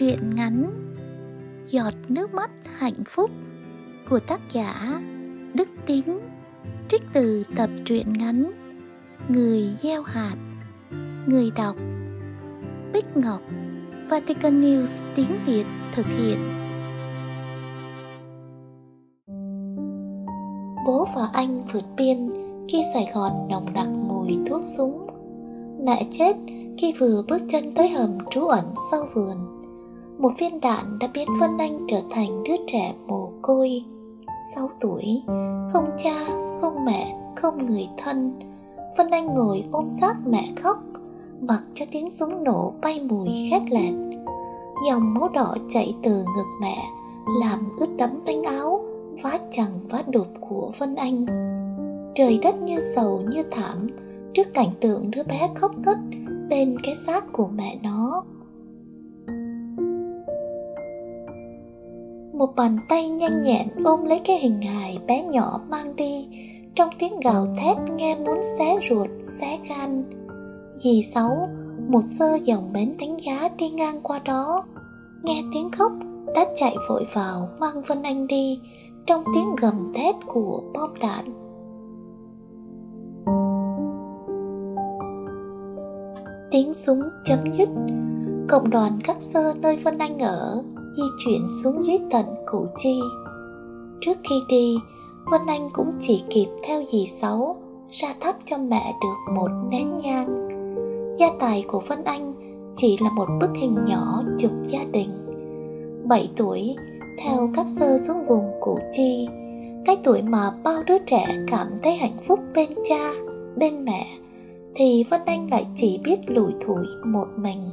Truyện ngắn Giọt nước mắt hạnh phúc của tác giả Đức Tín, Trích từ tập truyện ngắn Người gieo hạt, Người đọc Bích Ngọc, Vatican News tiếng Việt thực hiện. Bố và anh vượt biên khi Sài Gòn nồng nặc mùi thuốc súng. Mẹ chết khi vừa bước chân tới hầm trú ẩn sau vườn một viên đạn đã biến vân anh trở thành đứa trẻ mồ côi. Sáu tuổi, không cha, không mẹ, không người thân. Vân anh ngồi ôm xác mẹ khóc, mặc cho tiếng súng nổ bay mùi khét lẹt. Dòng máu đỏ chảy từ ngực mẹ, làm ướt đẫm tay áo, vá chằng vá đục của vân anh. Trời đất như sầu như thảm, trước cảnh tượng đứa bé khóc ngất bên cái xác của mẹ nó. Một bàn tay nhanh nhẹn ôm lấy cái hình hài bé nhỏ mang đi. Trong tiếng gào thét nghe muốn xé ruột, xé gan. Dì sáu, một sơ dòng bến thánh giá đi ngang qua đó. Nghe tiếng khóc, đã chạy vội vào mang vân anh đi, trong tiếng gầm thét của bom đạn. Tiếng súng chấm dứt. Cộng đoàn các sơ nơi vân anh ở di chuyển xuống dưới tận củ chi. Trước khi đi vân anh cũng chỉ kịp theo dì sáu ra thắp cho mẹ được một nén nhang. Gia tài của vân anh chỉ là một bức hình nhỏ chụp gia đình. Bảy tuổi, theo các sơ xuống vùng củ chi, cái tuổi mà bao đứa trẻ cảm thấy hạnh phúc bên cha, bên mẹ, thì Vân Anh lại chỉ biết lủi thủi một mình.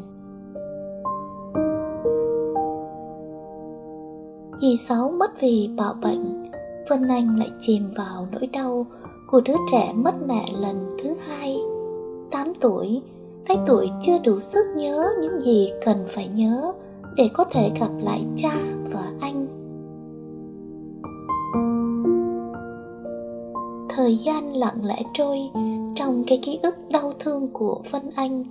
Dì Sáu mất vì bạo bệnh, Vân Anh lại chìm vào nỗi đau của đứa trẻ mất mẹ lần thứ hai. Tám tuổi, cái tuổi chưa đủ sức nhớ những gì cần phải nhớ để có thể gặp lại cha và anh. Thời gian lặng lẽ trôi, trong cái ký ức đau thương của Vân Anh.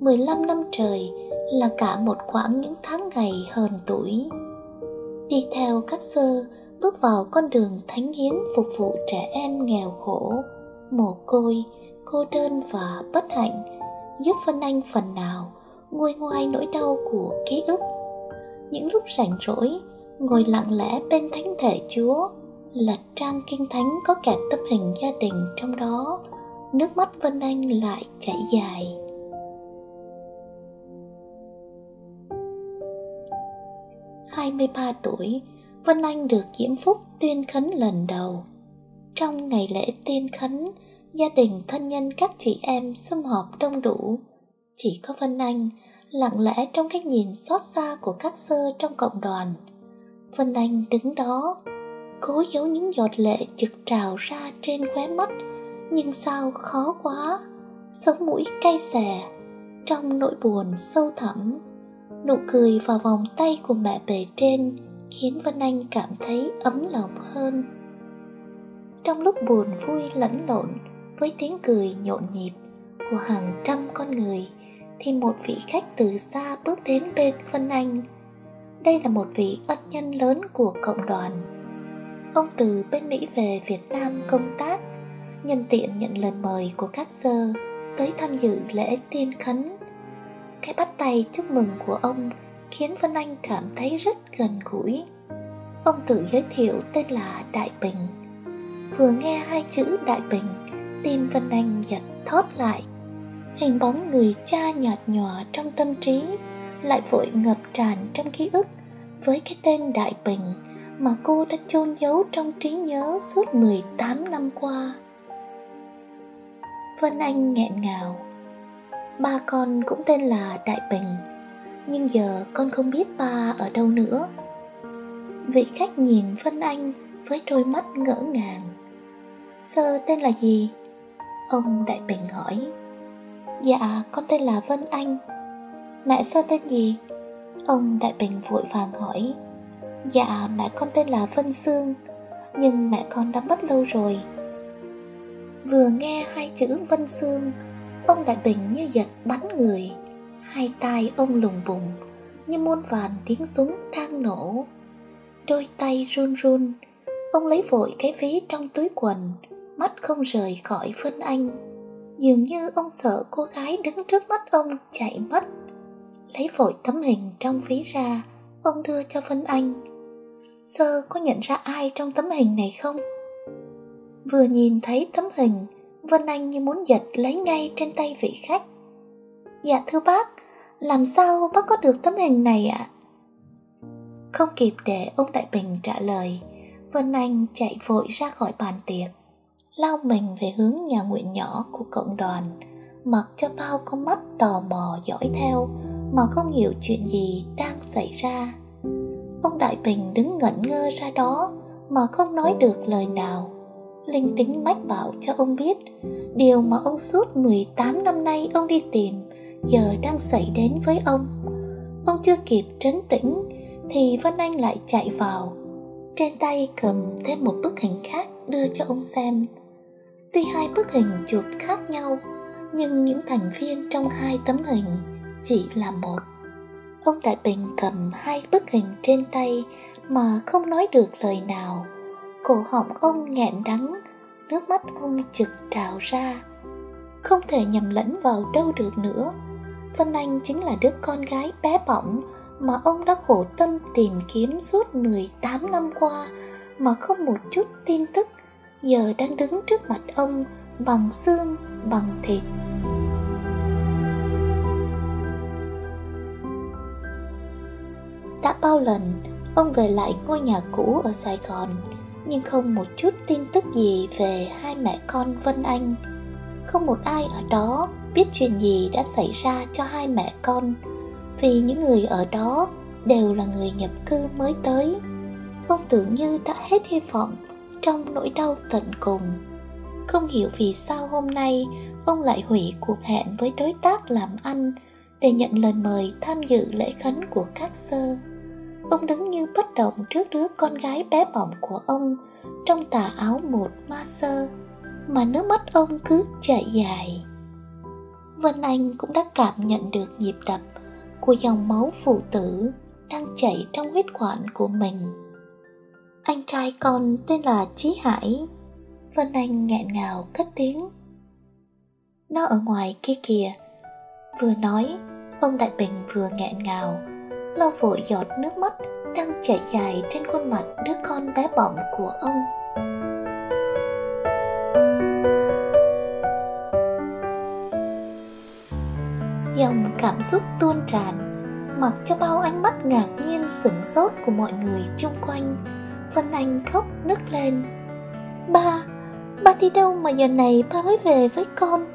15 năm trời là cả một quãng những tháng ngày hờn tuổi. Đi theo các sơ bước vào con đường thánh hiến phục vụ trẻ em nghèo khổ, mồ côi, cô đơn và bất hạnh, giúp Vân Anh phần nào nguôi ngoai nỗi đau của ký ức. Những lúc rảnh rỗi, ngồi lặng lẽ bên thánh thể Chúa, lật trang kinh thánh có kẹt tấm hình gia đình trong đó nước mắt Vân Anh lại chảy dài. Hai mươi ba tuổi, Vân Anh được diễm phúc tuyên khấn lần đầu. Trong ngày lễ tuyên khấn, gia đình thân nhân các chị em sum họp đông đủ. Chỉ có Vân Anh lặng lẽ trong cái nhìn xót xa của các sơ trong cộng đoàn. Vân Anh đứng đó, cố giấu những giọt lệ trực trào ra trên khóe mắt nhưng sao khó quá sống mũi cay xè trong nỗi buồn sâu thẳm nụ cười vào vòng tay của mẹ bề trên khiến vân anh cảm thấy ấm lòng hơn. Trong lúc buồn vui lẫn lộn với tiếng cười nhộn nhịp của hàng trăm con người, thì một vị khách từ xa bước đến bên vân anh. Đây là một vị ân nhân lớn của cộng đoàn. Ông từ bên mỹ về việt nam công tác, nhân tiện nhận lời mời của các sơ tới tham dự lễ tiên khấn. Cái bắt tay chúc mừng của ông khiến Vân Anh cảm thấy rất gần gũi. Ông tự giới thiệu tên là Đại Bình. Vừa nghe hai chữ Đại Bình, tim Vân Anh giật thót lại. Hình bóng người cha nhạt nhòa trong tâm trí lại vội ngập tràn trong ký ức với cái tên Đại Bình mà cô đã chôn giấu trong trí nhớ suốt 18 năm qua. Vân Anh nghẹn ngào Ba con cũng tên là Đại Bình. Nhưng giờ con không biết ba ở đâu nữa. Vị khách nhìn Vân Anh với đôi mắt ngỡ ngàng. Sơ tên là gì? Ông Đại Bình hỏi. Dạ con tên là Vân Anh. Mẹ sơ tên gì? Ông Đại Bình vội vàng hỏi. Dạ mẹ con tên là Vân Sương, Nhưng mẹ con đã mất lâu rồi. Vừa nghe hai chữ Vân Sương Ông Đại Bình như giật bắn người Hai tay ông lùng bùng như muôn vàn tiếng súng đang nổ. Đôi tay run run, ông lấy vội cái ví trong túi quần, mắt không rời khỏi Vân Anh. Dường như ông sợ cô gái đứng trước mắt ông chạy mất. Lấy vội tấm hình trong ví ra, ông đưa cho Vân Anh. Sơ có nhận ra ai trong tấm hình này không? Vừa nhìn thấy tấm hình, Vân Anh như muốn giật lấy ngay trên tay vị khách. Dạ thưa bác, làm sao bác có được tấm hình này ạ? Không kịp để ông Đại Bình trả lời, Vân Anh chạy vội ra khỏi bàn tiệc, lao mình về hướng nhà nguyện nhỏ của cộng đoàn, mặc cho bao con mắt tò mò dõi theo mà không hiểu chuyện gì đang xảy ra. Ông Đại Bình đứng ngẩn ngơ ra đó mà không nói được lời nào. Linh tính mách bảo cho ông biết. Điều mà ông suốt 18 năm nay ông đi tìm, Giờ đang xảy đến với ông. Ông chưa kịp trấn tĩnh, Thì Vân Anh lại chạy vào. Trên tay cầm thêm một bức hình khác đưa cho ông xem. Tuy hai bức hình chụp khác nhau, Nhưng những thành viên trong hai tấm hình chỉ là một. Ông Đại Bình cầm hai bức hình trên tay Mà không nói được lời nào cổ họng ông nghẹn đắng, nước mắt ông trực trào ra. Không thể nhầm lẫn vào đâu được nữa. Vân anh chính là đứa con gái bé bỏng mà ông đã khổ tâm tìm kiếm suốt 18 năm qua, mà không một chút tin tức, giờ đang đứng trước mặt ông bằng xương, bằng thịt. Đã bao lần, ông về lại ngôi nhà cũ ở sài gòn nhưng không một chút tin tức gì về hai mẹ con Vân Anh. Không một ai ở đó biết chuyện gì đã xảy ra cho hai mẹ con, vì những người ở đó đều là người nhập cư mới tới. Ông tưởng như đã hết hy vọng trong nỗi đau tận cùng. Không hiểu vì sao hôm nay ông lại hủy cuộc hẹn với đối tác làm ăn để nhận lời mời tham dự lễ khấn của các sơ. Ông đứng như bất động trước đứa con gái bé bỏng của ông trong tà áo một ma sơ mà nước mắt ông cứ chảy dài. Vân Anh cũng đã cảm nhận được nhịp đập của dòng máu phụ tử đang chảy trong huyết quản của mình. Anh trai con tên là Chí Hải. Vân Anh nghẹn ngào cất tiếng. Nó ở ngoài kia kìa. Vừa nói, ông Đại Bình vừa nghẹn ngào lau vội giọt nước mắt đang chảy dài trên khuôn mặt đứa con bé bỏng của ông. Dòng cảm xúc tuôn tràn, mặc cho bao ánh mắt ngạc nhiên sửng sốt của mọi người chung quanh. Vân anh khóc nức lên. Ba ba đi đâu mà giờ này ba mới về với con?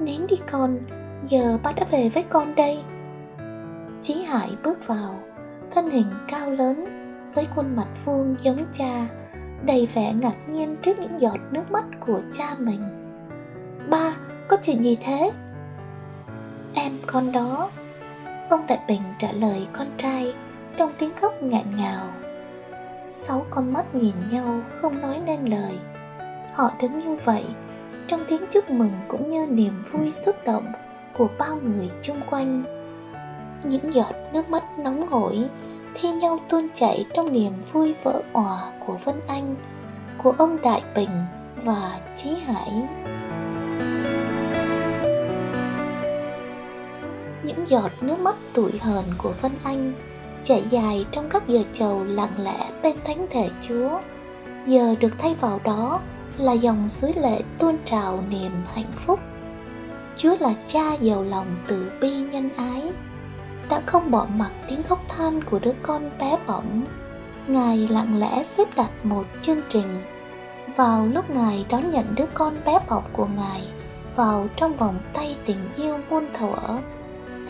Nín đi con, giờ ba đã về với con đây. Chí Hải bước vào, thân hình cao lớn, với khuôn mặt vuông giống cha, đầy vẻ ngạc nhiên trước những giọt nước mắt của cha mình. Ba, có chuyện gì thế? Em con đó. Ông Đại Bình trả lời con trai trong tiếng khóc nghẹn ngào. Sáu con mắt nhìn nhau không nói nên lời. Họ đứng như vậy, trong tiếng chúc mừng cũng như niềm vui xúc động của bao người chung quanh những giọt nước mắt nóng hổi thi nhau tuôn chảy trong niềm vui vỡ òa của Vân Anh, của ông Đại Bình và Chí Hải. Những giọt nước mắt tủi hờn của Vân Anh chảy dài trong các giờ chầu lặng lẽ bên thánh thể Chúa, giờ được thay vào đó là dòng suối lệ tuôn trào niềm hạnh phúc. Chúa là cha giàu lòng từ bi nhân ái, đã không bỏ mặc tiếng khóc than của đứa con bé bỏng. Ngài lặng lẽ xếp đặt một chương trình. Vào lúc ngài đón nhận đứa con bé bỏng của ngài vào trong vòng tay tình yêu muôn thuở,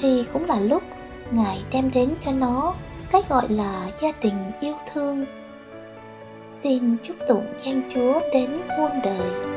thì cũng là lúc ngài đem đến cho nó cái gọi là gia đình yêu thương. Xin chúc tụng danh chúa đến muôn đời.